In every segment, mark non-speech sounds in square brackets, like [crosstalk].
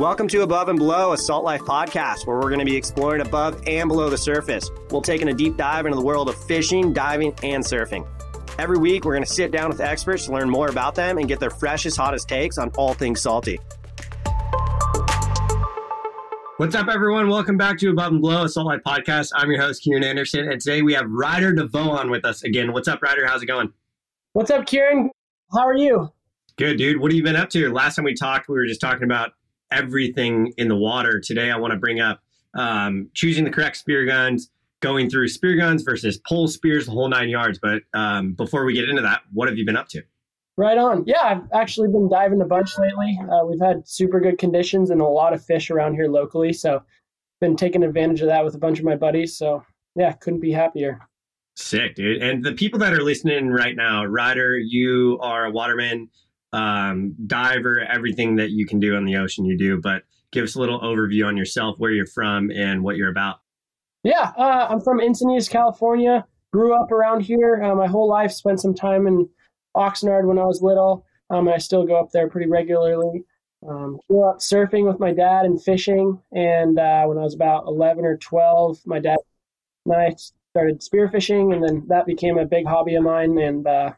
Welcome to Above and Below, a Salt Life podcast where we're going to be exploring above and below the surface. We'll take in a deep dive into the world of fishing, diving, and surfing. Every week, we're going to sit down with experts to learn more about them and get their freshest, hottest takes on all things salty. What's up, everyone? Welcome back to Above and Below, a Salt Life podcast. I'm your host, Kieran Anderson, and today we have Ryder DeVoe on with us again. What's up, Ryder? How's it going? What's up, Kieran? How are you? Good, dude. What have you been up to? Last time we talked, we were just talking about everything in the water. Today, I want to bring up um, choosing the correct spear guns, going through spear guns versus pole spears, the whole nine yards. But um, before we get into that, what have you been up to? Right on. Yeah, I've actually been diving a bunch lately. Uh, we've had super good conditions and a lot of fish around here locally, so been taking advantage of that with a bunch of my buddies. So yeah, couldn't be happier. Sick, dude. And the people that are listening right now, Ryder, you are a waterman um, diver, everything that you can do on the ocean, you do. But give us a little overview on yourself, where you're from, and what you're about. Yeah, uh, I'm from Encinitas, California. Grew up around here uh, my whole life. Spent some time in Oxnard when I was little, um, I still go up there pretty regularly. Um, grew up surfing with my dad and fishing, and uh, when I was about 11 or 12, my dad and I started spearfishing, and then that became a big hobby of mine. And uh,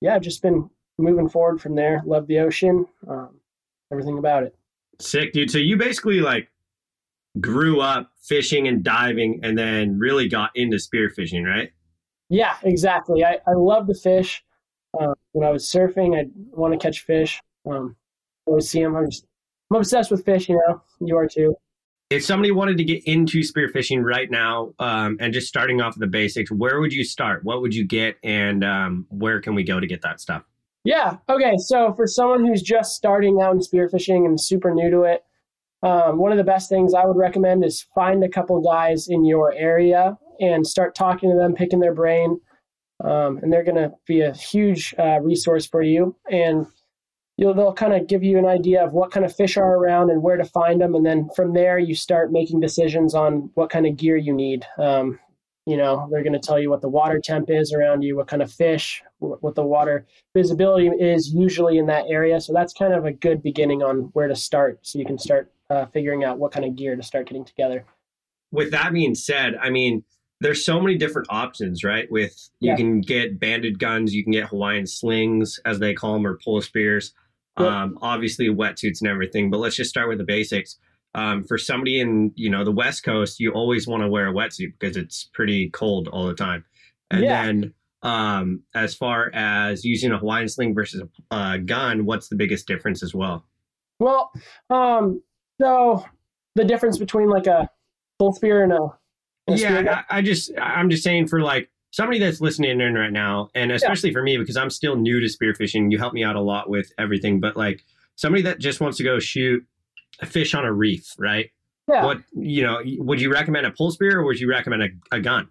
yeah, I've just been moving forward from there. Love the ocean, um, everything about it. Sick, dude. So you basically like grew up fishing and diving, and then really got into spearfishing, right? Yeah, exactly. I, I love to fish. Uh, when I was surfing, I want to catch fish. Um, always see them. I'm just I'm obsessed with fish. You know, you are too. If somebody wanted to get into spearfishing right now, um, and just starting off with the basics, where would you start? What would you get, and um, where can we go to get that stuff? Yeah. Okay. So for someone who's just starting out in spearfishing and super new to it, um, one of the best things I would recommend is find a couple guys in your area and start talking to them, picking their brain, um, and they're going to be a huge uh, resource for you. And you'll they'll kind of give you an idea of what kind of fish are around and where to find them, and then from there you start making decisions on what kind of gear you need. Um, you know, they're going to tell you what the water temp is around you, what kind of fish, what the water visibility is usually in that area. So that's kind of a good beginning on where to start. So you can start uh, figuring out what kind of gear to start getting together. With that being said, I mean, there's so many different options, right? With you yeah. can get banded guns, you can get Hawaiian slings, as they call them, or pole spears. Yep. Um, obviously, wetsuits and everything. But let's just start with the basics um, for somebody in you know the West Coast, you always want to wear a wetsuit because it's pretty cold all the time. And yeah. then um, as far as using a Hawaiian sling versus a uh, gun, what's the biggest difference as well? Well, um, so the difference between like a pole spear and a, a yeah, I, I, just I'm just saying for like somebody that's listening in right now, and especially yeah. for me because I'm still new to spearfishing. You help me out a lot with everything, but like somebody that just wants to go shoot a fish on a reef, right? Yeah. What you know, would you recommend a pole spear or would you recommend a, a gun?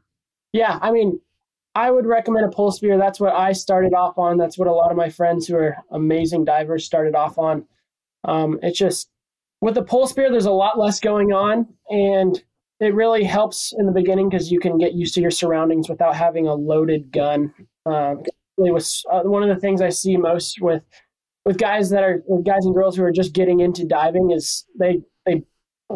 Yeah, I mean, I would recommend a pole spear. That's what I started off on. That's what a lot of my friends who are amazing divers started off on. Um, it's just with the pole spear, there's a lot less going on, and it really helps in the beginning because you can get used to your surroundings without having a loaded gun. Um, was uh, one of the things I see most with with guys that are guys and girls who are just getting into diving is they they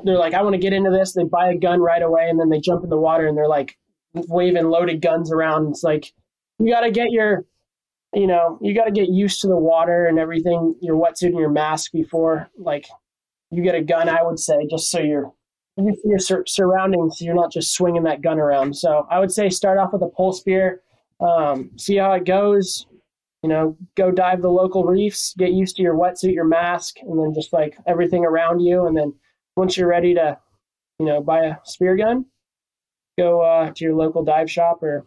they're like I want to get into this. They buy a gun right away and then they jump in the water and they're like waving loaded guns around. It's like you got to get your you know you got to get used to the water and everything your wetsuit and your mask before like you get a gun. I would say just so you're you your sur- surroundings, you're not just swinging that gun around. So I would say start off with a pole spear, um, see how it goes you know, go dive the local reefs, get used to your wetsuit, your mask, and then just like everything around you. And then once you're ready to, you know, buy a spear gun, go uh, to your local dive shop or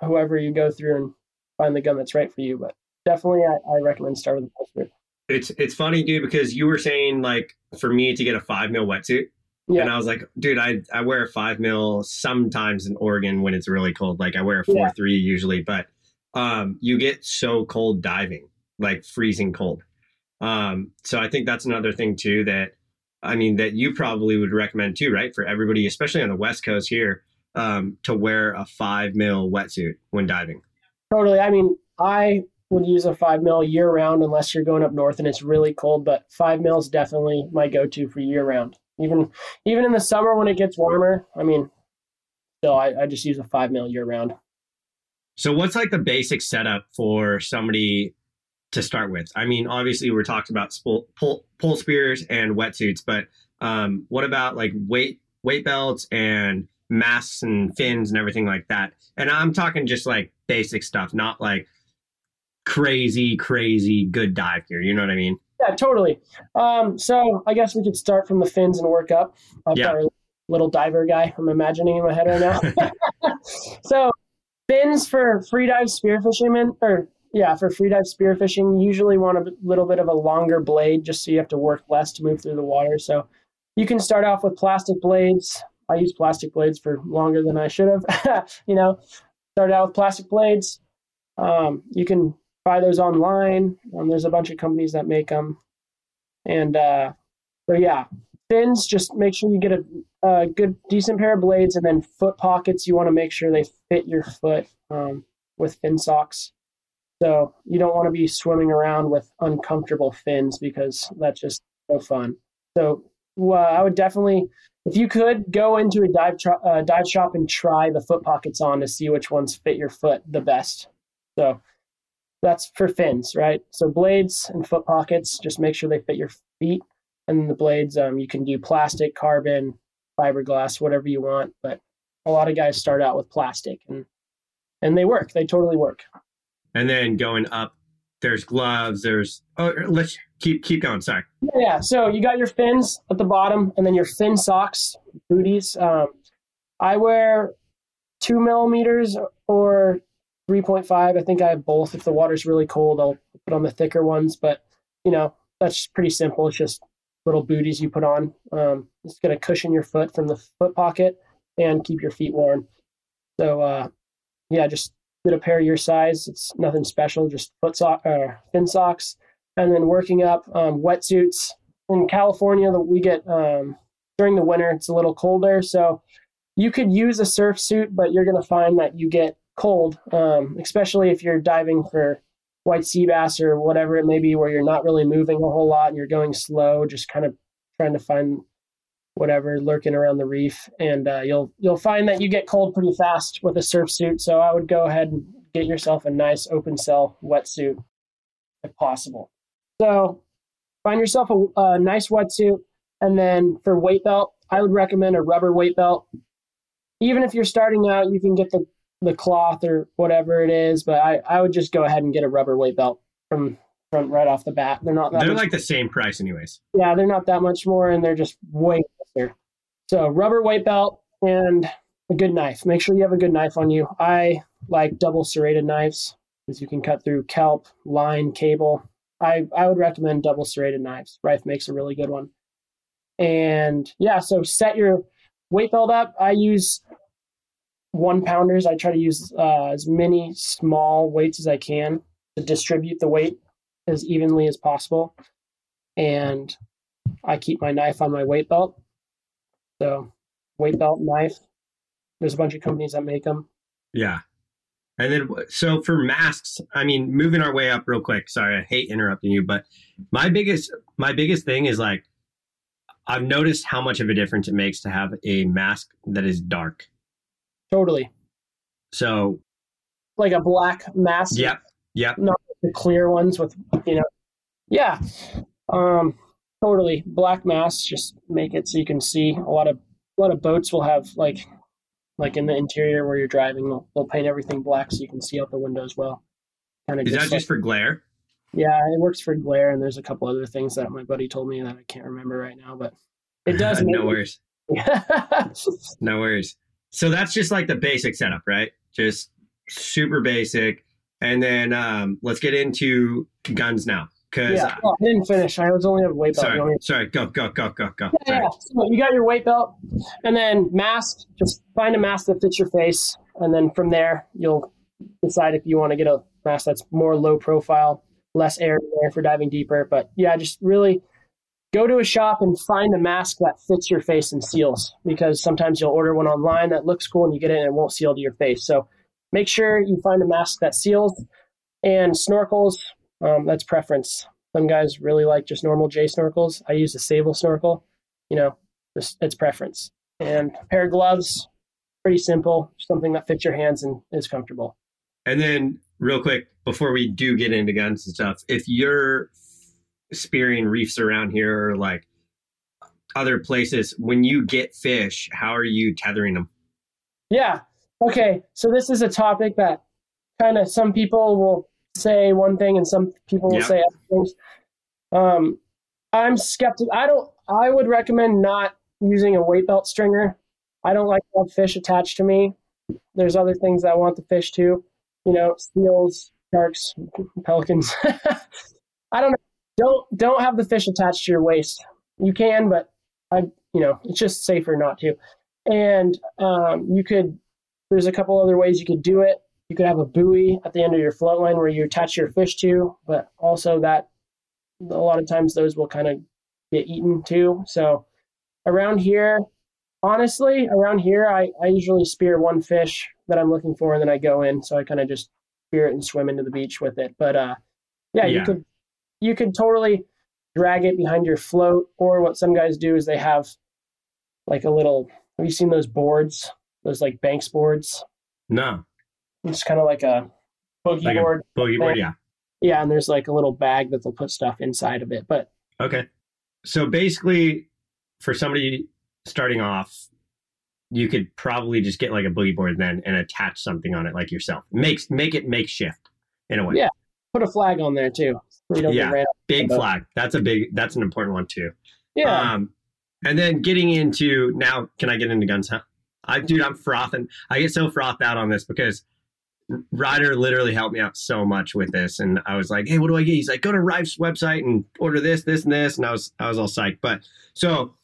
whoever you go through and find the gun that's right for you. But definitely, I, I recommend start with a spear. It's it's funny, dude, because you were saying like for me to get a five mil wetsuit. Yeah. And I was like, dude, I, I wear a five mil sometimes in Oregon when it's really cold. Like I wear a four yeah. three usually, but um, you get so cold diving, like freezing cold. Um, so I think that's another thing too that I mean that you probably would recommend too, right? For everybody, especially on the West Coast here, um, to wear a five mil wetsuit when diving. Totally. I mean, I would use a five mil year round unless you're going up north and it's really cold. But five mil is definitely my go-to for year round. Even even in the summer when it gets warmer, I mean, still I, I just use a five mil year round. So what's like the basic setup for somebody to start with? I mean, obviously we're talking about pole, pole, pole spears and wetsuits, but um, what about like weight weight belts and masks and fins and everything like that? And I'm talking just like basic stuff, not like crazy, crazy good dive gear. You know what I mean? Yeah, totally. Um, so I guess we could start from the fins and work up. I've Yeah. got a little diver guy. I'm imagining in my head right now. [laughs] [laughs] so fins for free dive spearfishing, or yeah, for free dive spearfishing, usually want a little bit of a longer blade just so you have to work less to move through the water. So you can start off with plastic blades. I use plastic blades for longer than I should have. [laughs] you know, start out with plastic blades. Um, you can buy those online. Um, there's a bunch of companies that make them. And uh, so, yeah, fins, just make sure you get a, a good, decent pair of blades. And then foot pockets, you want to make sure they fit your foot um, with fin socks. So you don't want to be swimming around with uncomfortable fins because that's just no fun. So I would definitely, if you could, go into a dive tr- uh, dive shop and try the foot pockets on to see which ones fit your foot the best. So that's for fins, right? So blades and foot pockets, just make sure they fit your feet. And then the blades, um, you can do plastic, carbon, fiberglass, whatever you want. But a lot of guys start out with plastic, and and they work. They totally work. And then going up, there's gloves. There's oh, let's keep keep going. Sorry. Yeah. So you got your fins at the bottom, and then your fin socks, booties. Um, I wear two millimeters or 3.5. I think I have both. If the water's really cold, I'll put on the thicker ones. But you know, that's pretty simple. It's just little booties you put on. Um, it's going to cushion your foot from the foot pocket and keep your feet warm. So uh, yeah, just get a pair your size. It's nothing special. Just foot sock, uh, fin socks, and then working up um, wetsuits. In California, that we get um, during the winter, it's a little colder, so you could use a surf suit, but you're going to find that you get cold, um, especially if you're diving for white sea bass or whatever it may be, where you're not really moving a whole lot and you're going slow, just kind of trying to find whatever lurking around the reef, and uh, you'll you'll find that you get cold pretty fast with a surf suit. So I would go ahead and get yourself a nice open cell wetsuit if possible. So find yourself a, a nice wetsuit, and then for weight belt, I would recommend a rubber weight belt. Even if you're starting out, you can get the the cloth or whatever it is, but I, I would just go ahead and get a rubber weight belt from from right off the bat. They're not that They're much like the same price, anyways. yeah, they're not that much more, and they're just way nicer. So rubber weight belt and a good knife. Make sure you have a good knife on you. I like double serrated knives because you can cut through kelp, line, cable. I I would recommend double serrated knives. Riffe makes a really good one. And yeah, so set your weight belt up. I use one pounders. I try to use uh, as many small weights as I can to distribute the weight as evenly as possible. And I keep my knife on my weight belt. So, weight belt, knife. There's a bunch of companies that make them. Yeah. And then, so for masks, I mean, moving our way up real quick. Sorry, I hate interrupting you, but my biggest, my biggest thing is like, I've noticed how much of a difference it makes to have a mask that is dark. Totally. So, Like a black mask. yep, yep. Not the clear ones with, you know, yeah. Um, totally. Black masks just make it so you can see. A lot of a lot of boats will have like like in the interior where you're driving, they'll, they'll paint everything black so you can see out the window as well. Kind of Is that just for glare? Yeah, it works for glare, and there's a couple other things that my buddy told me that I can't remember right now, but it [laughs] does. no worries. [laughs] No worries. So that's just like the basic setup, right? Just super basic. And then um, let's get into guns now. Because, yeah, oh, I didn't finish. I was only at a weight belt. You want me sorry, sorry, go, go, go, go, go. Yeah, yeah. So you got your weight belt, and then mask. Just find a mask that fits your face, and then from there you'll decide if you want to get a mask that's more low profile, less air for diving deeper. But yeah, just really go to a shop and find a mask that fits your face and seals. Because sometimes you'll order one online that looks cool, and you get it and it won't seal to your face. So make sure you find a mask that seals. And snorkels, um, that's preference. Some guys really like just normal J snorkels. I use a Sable snorkel. You know, it's preference. And a pair of gloves, pretty simple, something that fits your hands and is comfortable. And then, real quick, before we do get into guns and stuff, if you're spearing reefs around here or like other places, when you get fish, how are you tethering them? Yeah. Okay. So this is a topic that kind of some people will say one thing and some people will yep. say other things. Um, I'm skeptical. I don't. I would recommend not using a weight belt stringer. I don't like to have fish attached to me. There's other things I want the fish to. You know, seals, sharks, pelicans. [laughs] Don't don't have the fish attached to your waist. You can, but I you know it's just safer not to. And um, you could. There's a couple other ways you could do it. You could have a buoy at the end of your float line where you attach your fish to, but also that a lot of times those will kind of get eaten too. So around here, honestly, around here, I, I usually spear one fish that I'm looking for and then I go in. So I kind of just spear it and swim into the beach with it. But uh, yeah, yeah, you could you could totally drag it behind your float. Or what some guys do is they have like a little. Have you seen those boards? Those like banks boards? No. It's kind of like a boogie like board. boogie board, yeah. Yeah, and there's like a little bag that they'll put stuff inside of it. But okay, so basically, for somebody starting off, you could probably just get like a boogie board then and attach something on it like yourself. Makes make it makeshift in a way. Yeah, put a flag on there too. So yeah, big flag. That's a big. That's an important one too. Yeah. Um, and then getting into now, can I get into guns? Huh? I dude, I'm frothing. I get so frothed out on this because Ryder literally helped me out so much with this, and I was like, "Hey, what do I get?" He's like, "Go to Riffe's website and order this, this, and this." And I was, I was all psyched. But so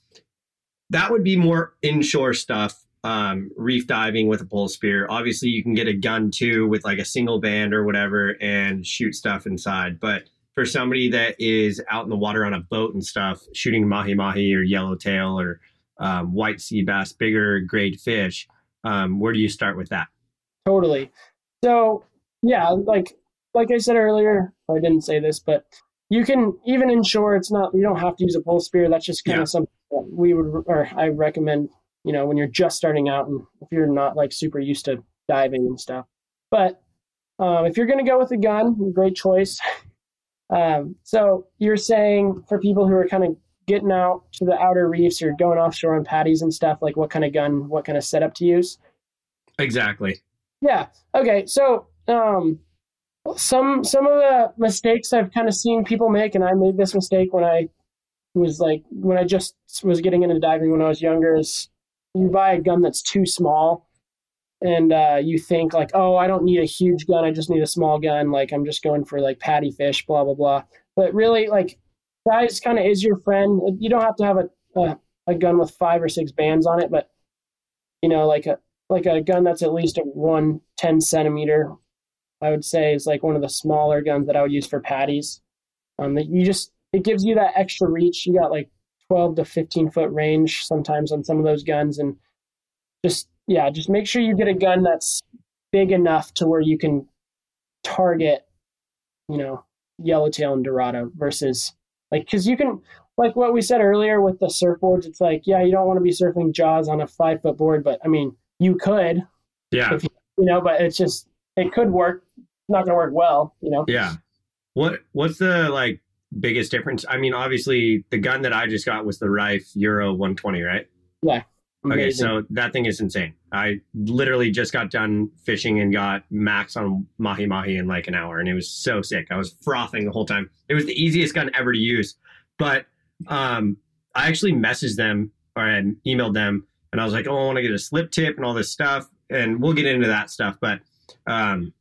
that would be more inshore stuff, um, reef diving with a pole spear. Obviously, you can get a gun too with like a single band or whatever and shoot stuff inside. But for somebody that is out in the water on a boat and stuff, shooting mahi mahi or yellowtail or um, white sea bass, bigger grade fish, um, where do you start with that? Totally. So yeah, like like I said earlier, I didn't say this, but you can even inshore. It's not you don't have to use a pole spear. That's just kind yeah. of something that we would or I recommend. You know, when you're just starting out and if you're not like super used to diving and stuff. But um, if you're going to go with a gun, great choice. [laughs] Um, so you're saying for people who are kind of getting out to the outer reefs or going offshore on paddies and stuff, like what kind of gun, what kind of setup to use? Exactly. Yeah. Okay. So um, some some of the mistakes I've kind of seen people make, and I made this mistake when I was like when I just was getting into diving when I was younger, is you buy a gun that's too small, and uh, you think like, oh, I don't need a huge gun, I just need a small gun. Like I'm just going for like paddy fish, blah blah blah. But really, like size kind of is your friend. You don't have to have a, a a gun with five or six bands on it, but you know, like a like a gun that's at least a one ten centimeter. I would say is like one of the smaller guns that I would use for paddies. Um, you just it gives you that extra reach. You got like twelve to fifteen foot range sometimes on some of those guns, and just yeah, just make sure you get a gun that's big enough to where you can target, you know, yellowtail and dorado versus like because you can like what we said earlier with the surfboards. It's like yeah, you don't want to be surfing jaws on a five foot board, but I mean you could. Yeah. You, you, know, but it's just it could work. Not going to work well. You know. Yeah. What What's the like biggest difference? I mean, obviously, the gun that I just got was the Riffe Euro 120, right? Yeah. Amazing. Okay, so that thing is insane. I literally just got done fishing and got max on mahi mahi in like an hour, and it was so sick. I was frothing the whole time. It was the easiest gun ever to use. But um, I actually messaged them or I emailed them and I was like, oh, I want to get a slip tip and all this stuff, and we'll get into that stuff. But um,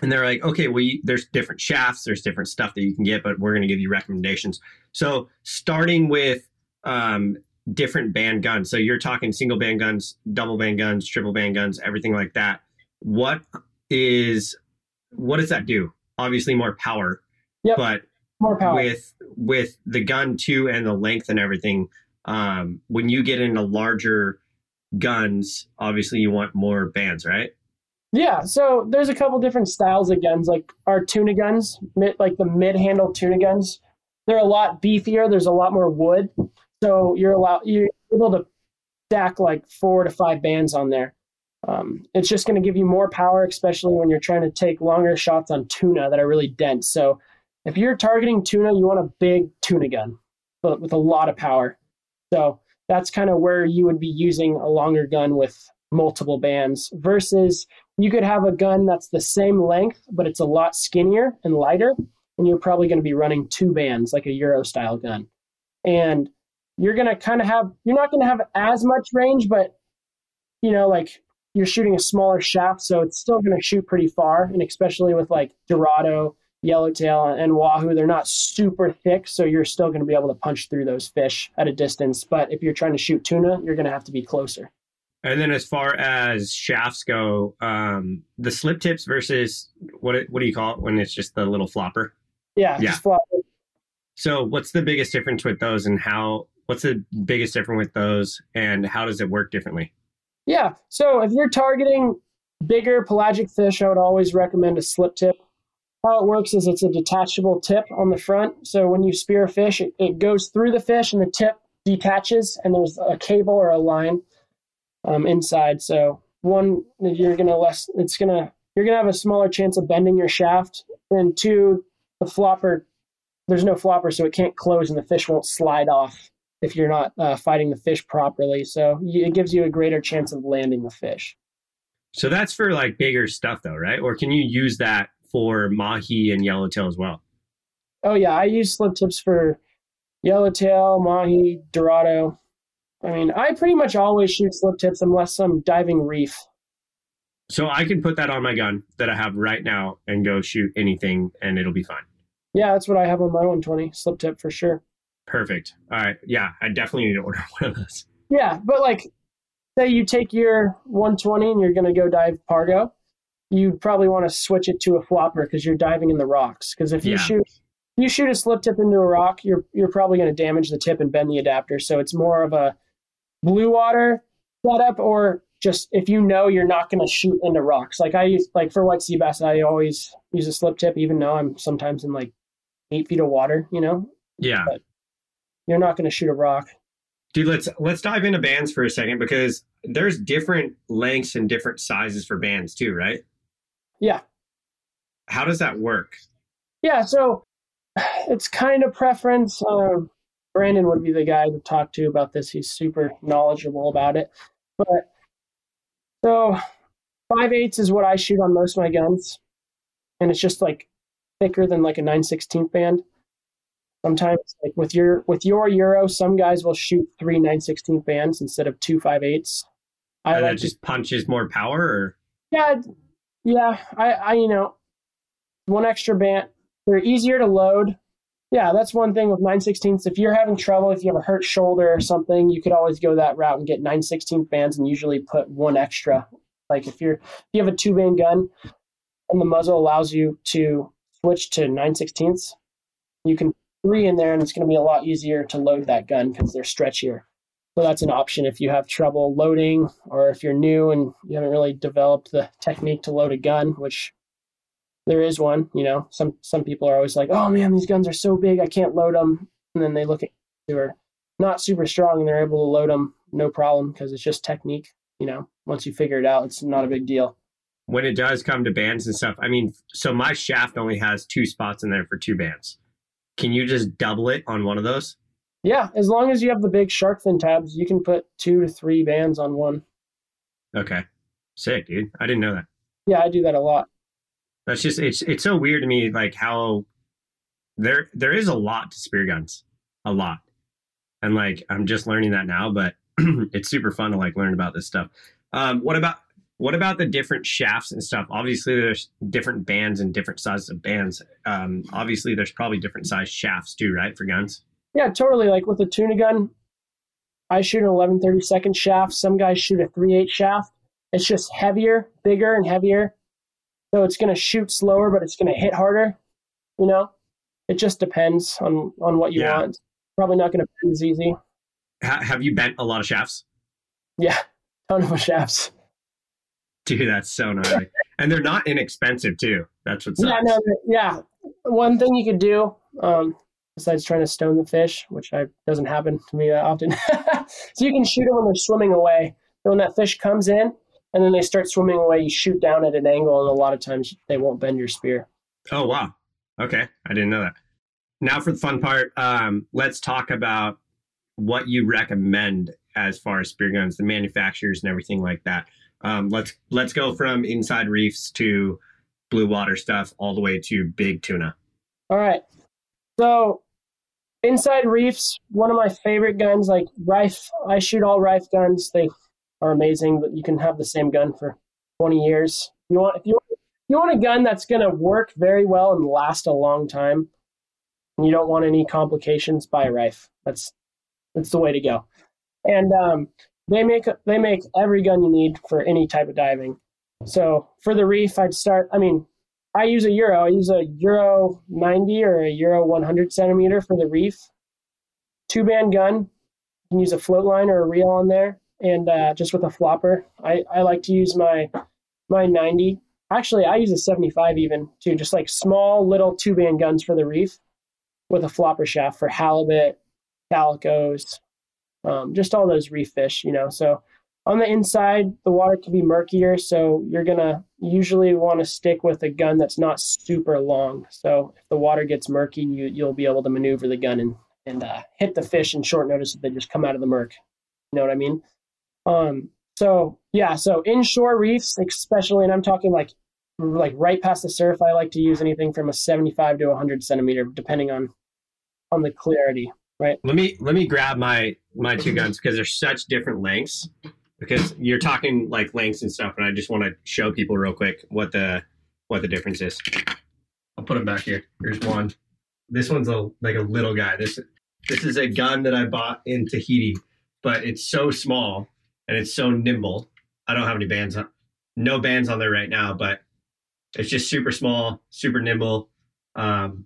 and they're like, okay, well, you, there's different shafts, there's different stuff that you can get, but we're going to give you recommendations. So starting with um, different band guns. So you're talking single band guns, double band guns, triple band guns, everything like that. What is what does that do? Obviously more power. Yep. But more power. with with the gun too and the length and everything, um, when you get into larger guns, obviously you want more bands, right? Yeah, so there's a couple different styles of guns, like our tuna guns, mid, like the mid-handle tuna guns. They're a lot beefier. There's a lot more wood, so you're allowed you're able to stack like four to five bands on there. Um, it's just going to give you more power, especially when you're trying to take longer shots on tuna that are really dense. So if you're targeting tuna, you want a big tuna gun, but with a lot of power. So that's kind of where you would be using a longer gun with multiple bands versus you could have a gun that's the same length, but it's a lot skinnier and lighter, and you're probably going to be running two bands like a Euro style gun. And you're going to kind of have, you're not going to have as much range, but you know, like you're shooting a smaller shaft, so it's still going to shoot pretty far. And especially with like Dorado, Yellowtail, and Wahoo, they're not super thick, so you're still going to be able to punch through those fish at a distance. But if you're trying to shoot tuna, you're going to have to be closer. And then as far as shafts go, um, the slip tips versus what what do you call it when it's just the little flopper? Yeah, yeah. flopper. So what's the biggest difference with those and how what's the biggest difference with those and how does it work differently? Yeah. So if you're targeting bigger pelagic fish, I would always recommend a slip tip. How it works is it's a detachable tip on the front. So when you spear a fish, it, it goes through the fish and the tip detaches and there's a cable or a line um, inside. So one, you're gonna less. It's gonna you're gonna have a smaller chance of bending your shaft, and two, the flopper. There's no flopper, so it can't close, and the fish won't slide off if you're not uh, fighting the fish properly. So it gives you a greater chance of landing the fish. So that's for like bigger stuff, though, right? Or can you use that for mahi and yellowtail as well? Oh yeah, I use slip tips for yellowtail, mahi, dorado. I mean, I pretty much always shoot slip tips unless I'm diving reef. So I can put that on my gun that I have right now and go shoot anything and it'll be fine. Yeah, that's what I have on my 120 slip tip for sure. Perfect. All right. Yeah, I definitely need to order [laughs] one of those. Yeah, but like, say you take your 120 and you're going to go dive Pargo, you probably want to switch it to a flopper because you're diving in the rocks. Because if you yeah. shoot you shoot a slip tip into a rock, you're you're probably going to damage the tip and bend the adapter. So it's more of a blue water setup or just if you know you're not going to shoot into rocks. Like I use, like for white sea bass, I always use a slip tip, even though I'm sometimes in like eight feet of water, you know? Yeah. But you're not going to shoot a rock. Dude, let's let's dive into bands for a second because there's different lengths and different sizes for bands too, right? Yeah. How does that work? Yeah, so it's kind of preference. Um, Brandon would be the guy to talk to about this. He's super knowledgeable about it. But so five eighths is what I shoot on most of my guns, and it's just like thicker than like a nine sixteenth band. Sometimes, like with your with your Euro, some guys will shoot three nine sixteenth bands instead of two five eighths. I and like that just to, punches more power, or yeah, yeah. I, I you know, one extra band. They're easier to load. Yeah, that's one thing with 9 16ths. If you're having trouble, if you have a hurt shoulder or something, you could always go that route and get 9 16th bands and usually put one extra. Like if you're if you have a two band gun and the muzzle allows you to switch to 9 16ths, you can three in there and it's going to be a lot easier to load that gun because they're stretchier. So that's an option if you have trouble loading or if you're new and you haven't really developed the technique to load a gun, which there is one. You know, some some people are always like, "Oh man, these guns are so big, I can't load them," and then they look at who are not super strong and they're able to load them no problem because it's just technique. You know, once you figure it out, it's not a big deal. When it does come to bands and stuff, I mean, so my shaft only has two spots in there for two bands. Can you just double it on one of those? Yeah, as long as you have the big shark fin tabs, you can put two to three bands on one. Okay. Sick, dude. I didn't know that. Yeah, I do that a lot that's just it's it's so weird to me like how there there is a lot to spear guns a lot and like i'm just learning that now but [clears throat] it's super fun to like learn about this stuff um what about what about the different shafts and stuff obviously there's different bands and different sizes of bands um obviously there's probably different size shafts too right for guns yeah totally like with a tuna gun i shoot an 11 30 second shaft some guys shoot a 3 8 shaft it's just heavier bigger and heavier so it's going to shoot slower, but it's going to hit harder. You know, it just depends on on what you yeah. want. Probably not going to bend as easy. have you bent a lot of shafts? Yeah, [laughs] ton of shafts. [laughs] Dude, that's so gnarly. And they're not inexpensive too. That's what's yeah, no, yeah. One thing you could do, um, besides trying to stone the fish, which I, doesn't happen to me that often, [laughs] so you can shoot them when they're swimming away. So when that fish comes in and then they start swimming away, you shoot down at an angle, and a lot of times they won't bend your spear. Oh wow! Okay, I didn't know that. Now for the fun part, um, let's talk about what you recommend as far as spear guns, the manufacturers and everything like that. Um, let's let's go from inside reefs to blue water stuff all the way to big tuna. All right. So inside reefs, one of my favorite guns, like Riffe. I shoot all Riffe guns. They are amazing, but you can have the same gun for 20 years. You want if you you want a gun that's going to work very well and last a long time, and you don't want any complications, buy a Riffe. That's that's the way to go. And um, they make they make every gun you need for any type of diving. So for the reef, I'd start. I mean, I use a euro. I use a euro 90 or a euro 100 centimeter for the reef. Two band gun. You can use a float line or a reel on there, and uh, just with a flopper. I, I like to use my my 90. Actually, I use a 75 even too. Just like small little two band guns for the reef, with a flopper shaft for halibut, calicos, um, just all those reef fish. You know, so on the inside, the water can be murkier, so you're gonna usually want to stick with a gun that's not super long. So if the water gets murky, you you'll be able to maneuver the gun and and uh, hit the fish in short notice if they just come out of the murk. You know what I mean? Um, so yeah, so inshore reefs, especially, and I'm talking like like right past the surf. I like to use anything from a 75 to 100 centimeter, depending on on the clarity. Right. Let me let me grab my my two guns because they're such different lengths because you're talking like lengths and stuff, and I just want to show people real quick what the what the difference is. I'll put them back here. Here's one. This one's a like a little guy. This this is a gun that I bought in Tahiti, but it's so small and it's so nimble. I don't have any bands on, no bands on there right now, but it's just super small, super nimble. Um,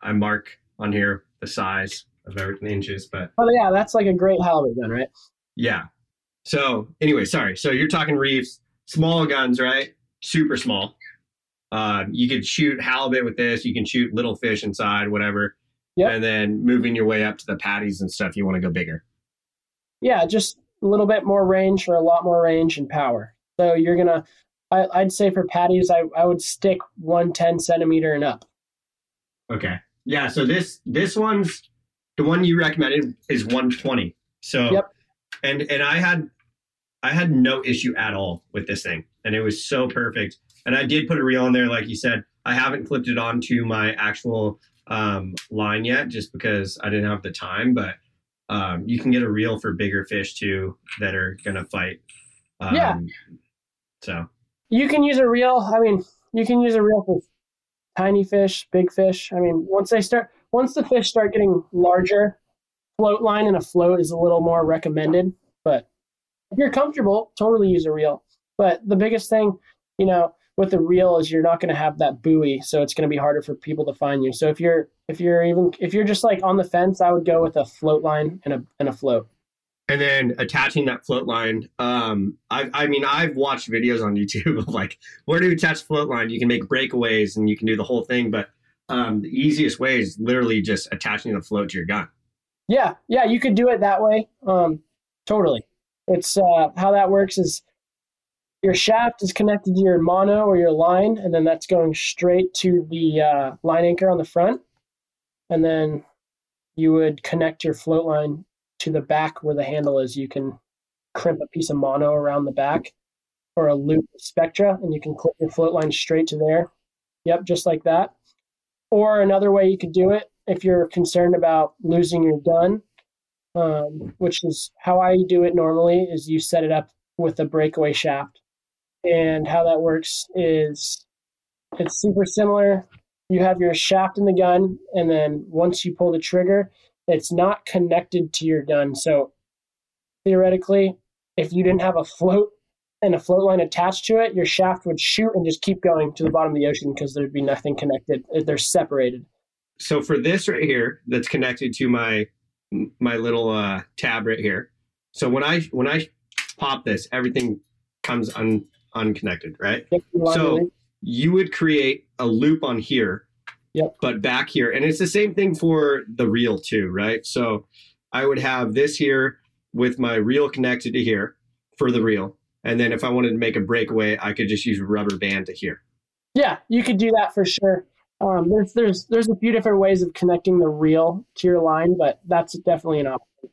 I mark on here the size of everything inches, but oh yeah, that's like a great halibut gun, right? Yeah, so anyway, sorry. So you're talking reefs, small guns, right? Super small. Uh, you could shoot halibut with this. You can shoot little fish inside, whatever. Yep. And then moving your way up to the paddies and stuff, you want to go bigger. Yeah, just a little bit more range or a lot more range and power. So you're gonna, I, I'd say for paddies, I, I would stick 110 centimeter and up. Okay. Yeah. So this this one's the one you recommended is 120. So yep. and and I had I had no issue at all with this thing, and it was so perfect. And I did put a reel on there, like you said. I haven't clipped it onto my actual um, line yet, just because I didn't have the time. But um, you can get a reel for bigger fish too that are gonna fight. Um, yeah. So you can use a reel. I mean, you can use a reel for tiny fish, big fish. I mean, once they start, once the fish start getting larger, float line and a float is a little more recommended. But if you're comfortable, totally use a reel. But the biggest thing, you know, with the reel is you're not going to have that buoy, so it's going to be harder for people to find you. So if you're if you're even if you're just like on the fence, I would go with a float line and a and a float. And then attaching that float line, um, I, I mean, I've watched videos on YouTube of like where to attach float line. You can make breakaways and you can do the whole thing, but um, the easiest way is literally just attaching the float to your gun. Yeah, yeah, you could do it that way. Um, totally. It's uh, how that works is your shaft is connected to your mono or your line, and then that's going straight to the uh, line anchor on the front. And then you would connect your float line to the back where the handle is. You can crimp a piece of mono around the back or a loop spectra, and you can clip your float line straight to there. Yep, just like that. Or another way you could do it if you're concerned about losing your gun um, which is how I do it normally. Is you set it up with a breakaway shaft, and how that works is it's super similar. You have your shaft in the gun, and then once you pull the trigger, it's not connected to your gun. So theoretically, if you didn't have a float and a float line attached to it, your shaft would shoot and just keep going to the bottom of the ocean because there'd be nothing connected. They're separated. So for this right here, that's connected to my my little uh, tab right here. So when I when I pop this, everything comes un, unconnected, right? So you would create a loop on here, Yep. but back here, and it's the same thing for the reel too, right? So I would have this here with my reel connected to here for the reel, and then if I wanted to make a breakaway, I could just use a rubber band to here. Yeah, you could do that for sure. Um, there's there's there's a few different ways of connecting the reel to your line, but that's definitely an option.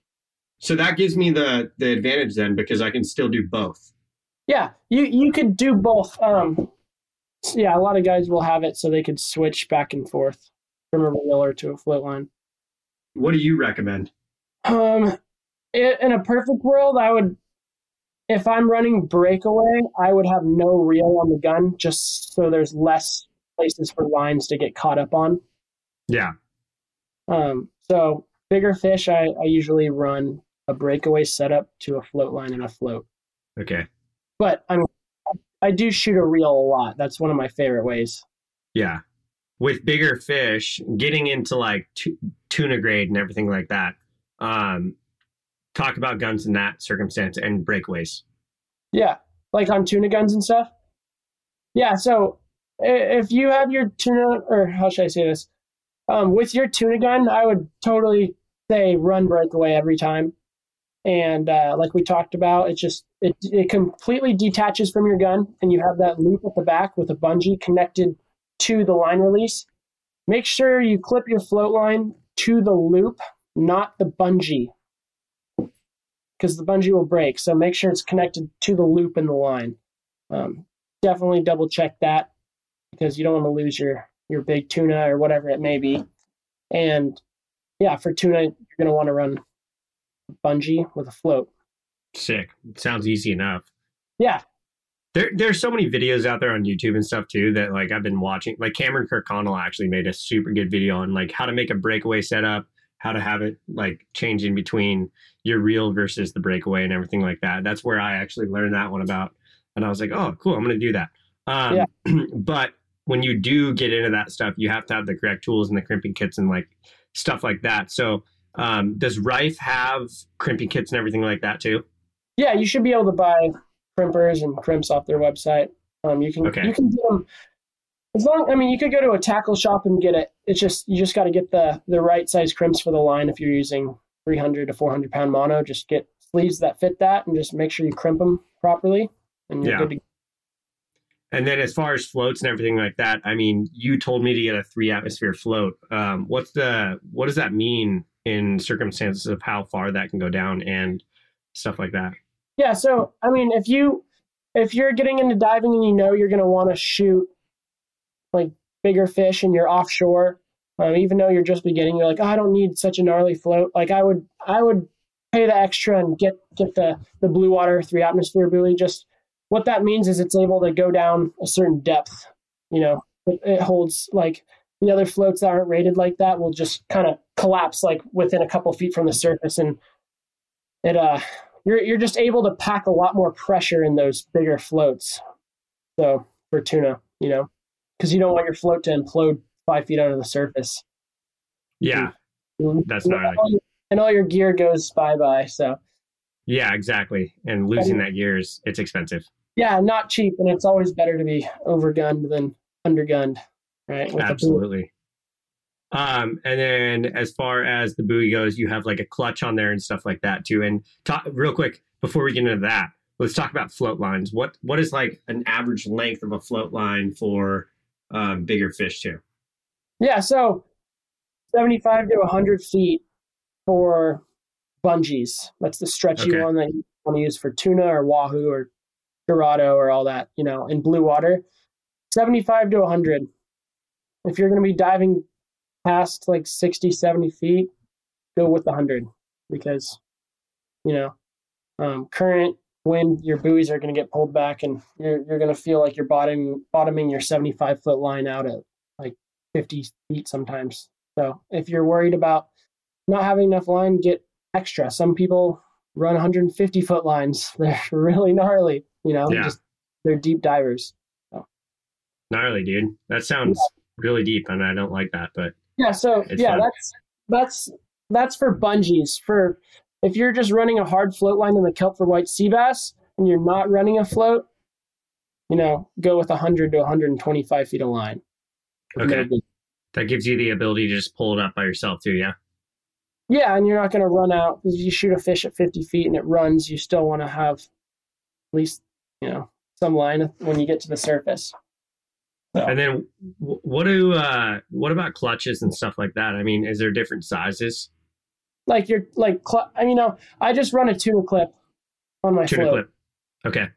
So that gives me the the advantage then because I can still do both. Yeah, you you could do both. Um, yeah, a lot of guys will have it so they could switch back and forth from a reeler to a float line. What do you recommend? Um, i in a perfect world, I would, if I'm running breakaway, I would have no reel on the gun just so there's less places for lines to get caught up on. Yeah. Um, so bigger fish, I, I usually run a breakaway setup to a float line and a float. Okay. But I mean, I do shoot a reel a lot. That's one of my favorite ways. Yeah. With bigger fish, getting into like tu- tuna grade and everything like that. Um, talk about guns in that circumstance and breakaways. Yeah, like on tuna guns and stuff. Yeah, so if you have your tuna, or how should I say this? Um, with your tuna gun, I would totally say run breakaway every time. And uh, like we talked about, it just it it completely detaches from your gun, and you have that loop at the back with a bungee connected to the line release. Make sure you clip your float line to the loop, not the bungee because the bungee will break. So make sure it's connected to the loop in the line. Um, definitely double check that because you don't want to lose your your big tuna or whatever it may be. And yeah, for tuna, you're going to want to run bungee with a float. Sick. Sounds easy enough. Yeah, There, there's so many videos out there on YouTube and stuff too that like I've been watching. Like Cameron Kirkconnell actually made a super good video on like how to make a breakaway setup, how to have it like changing between your reel versus the breakaway and everything like that. That's where I actually learned that one about, and I was like, oh, cool, I'm gonna do that. Um, [clears throat] but when you do get into that stuff, you have to have the correct tools and the crimping kits and like stuff like that. So, um, does Riffe have crimping kits and everything like that too? yeah, you should be able to buy crimpers and crimps off their website. Um, you can Okay. you can do them as long. I mean, you could go to a tackle shop and get it. It's just you just got to get the the right size crimps for the line. If you're using 300 to 400 pound mono, just get sleeves that fit that, and just make sure you crimp them properly, and you're Yeah. good to go. And then as far as floats and everything like that, I mean, you told me to get a three atmosphere float. Um, what's the what does that mean in circumstances of how far that can go down and stuff like that? Yeah, so I mean, if you if you're getting into diving and you know you're going to want to shoot like bigger fish and you're offshore, um, even though you're just beginning, you're like, oh, I don't need such a gnarly float. Like I would, I would pay the extra and get get the the blue water three atmosphere buoy. Just what that means is it's able to go down a certain depth. You know, it, it holds like the other floats that aren't rated like that will just kind of collapse like within a couple feet from the surface and it uh you're you're just able to pack a lot more pressure in those bigger floats. So for tuna, you know, because you don't want your float to implode five feet under the surface. Yeah, That's And gnarly. all your- And all your gear goes bye bye. So yeah, exactly. And losing that gear is it's expensive. yeah, not cheap, and it's always better to be overgunned than undergunned, right? With. Absolutely. Um, and then as far as the buoy goes, you have like a clutch on there and stuff like that too. And talk real quick before we get into that, let's talk about float lines. What what is like an average length of a float line for um, bigger fish too? Yeah, so 75 to 100 feet for bungees. That's the stretchy Okay. one that you want to use for tuna or wahoo or dorado or all that, you know, in blue water. 75 to 100. If you're going to be diving past like 60, 70 feet, go with the 100 because, you know, um, current wind, your buoys are going to get pulled back and you're, you're going to feel like you're bottom, bottoming your 75 foot line out at like 50 feet sometimes. So if you're worried about not having enough line, get extra. Some people run 150 foot lines. [laughs] They're really gnarly, you know, Yeah. just they're deep divers. Gnarly, dude. That sounds really deep, and I don't like that. But Yeah, so yeah, fun. that's that's that's for bungees. For if you're just running a hard float line in the kelp for white sea bass and you're not running a float, you know, go with 100 to 125 feet of line. Okay. That gives you the ability to just pull it up by yourself too, yeah? Yeah, and you're not going to run out because you shoot a fish at 50 feet and it runs. You still want to have at least, you know, some line when you get to the surface. So. And then, what do uh, what about clutches and stuff like that? I mean, is there different sizes? Like you're like, cl- I mean, no, I just run a tuna clip on my tuna float. clip. Okay.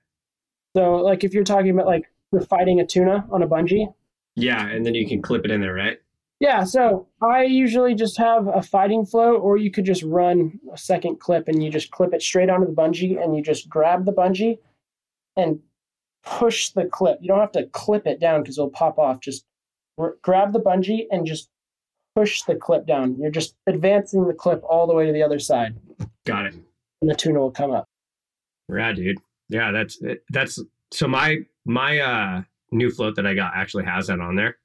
So, like, if you're talking about like you're fighting a tuna on a bungee. Yeah, and then you can clip it in there, right? Yeah, so I usually just have a fighting float, or you could just run a second clip and you just clip it straight onto the bungee and you just grab the bungee and push the clip. You don't have to clip it down because it'll pop off. Just grab the bungee and just push the clip down. You're just advancing the clip all the way to the other side. Got it. And the tuna will come up. Yeah, dude. Yeah, that's that's so my my uh new float that I got actually has that on there.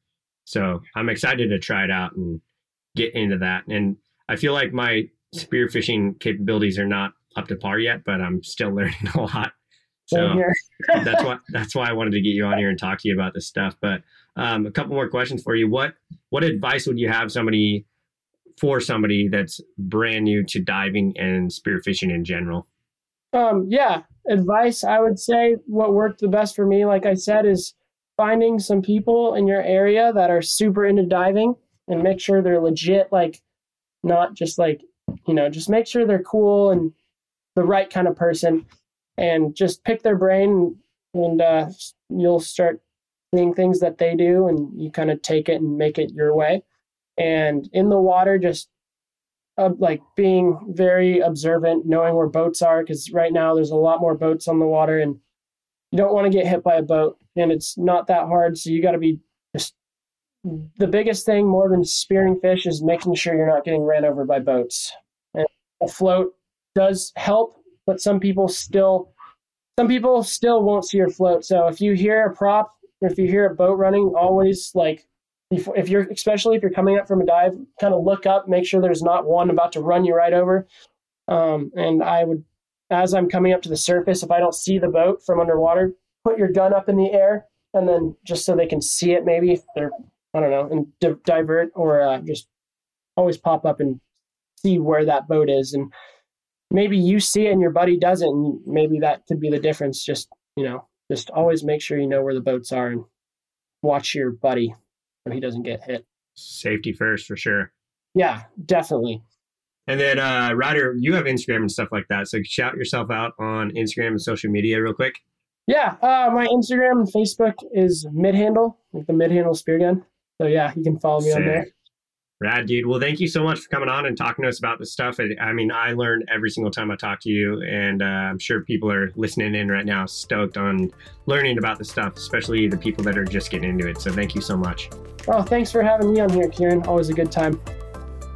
So I'm excited to try it out and get into that. And I feel like my spearfishing capabilities are not up to par yet, but I'm still [laughs] learning a lot. So that's why that's why I wanted to get you on here and talk to you about this stuff. But um, a couple more questions for you. What what advice would you have somebody for somebody that's brand new to diving and spearfishing in general? Um, yeah, advice I would say what worked the best for me, like I said, is finding some people in your area that are super into diving and make sure they're legit, like not just like, you know, just make sure they're cool and the right kind of person and just pick their brain and uh, you'll start things that they do and you kind of take it and make it your way. And in the water, just uh, like being very observant, knowing where boats are, because right now there's a lot more boats on the water and you don't want to get hit by a boat and it's not that hard. So you got to be just the biggest thing more than spearing fish is making sure you're not getting ran over by boats. And a float does help, but some people still some people still won't see your float. So if you hear a prop if you hear a boat running, always like if you're especially if you're coming up from a dive, kind of look up, make sure there's not one about to run you right over. Um, and I would, as I'm coming up to the surface, if I don't see the boat from underwater, put your gun up in the air and then just so they can see it maybe if they're i don't know and di- divert or uh, just always pop up and see where that boat is and maybe you see it and your buddy doesn't and maybe that could be the difference just you know just always make sure you know where the boats are and watch your buddy so he doesn't get hit safety first for sure yeah definitely and then uh ryder you have instagram and stuff like that so shout yourself out on instagram and social media real quick yeah, uh, my Instagram and Facebook is midhandle, like the midhandle spear gun. So yeah, you can follow me Sick. on there. Rad, dude. Well, thank you so much for coming on and talking to us about this stuff. I, mean, I learn every single time I talk to you, and uh, I'm sure people are listening in right now, stoked on learning about this stuff, especially the people that are just getting into it. So, thank you so much. Oh, thanks for having me on here, Kieran. Always a good time.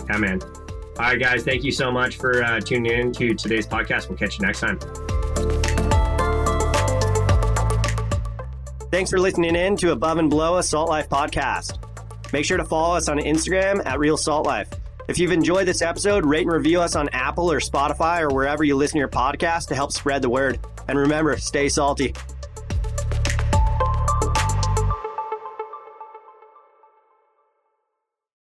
Yeah, man. All right, guys. Thank you so much for uh, tuning in to today's podcast. We'll catch you next time. Thanks for listening in to Above and Below a Salt Life podcast. Make sure to follow us on Instagram at Real Salt Life. If you've enjoyed this episode, rate and review us on Apple or Spotify or wherever you listen to your podcast to help spread the word. And remember, stay salty.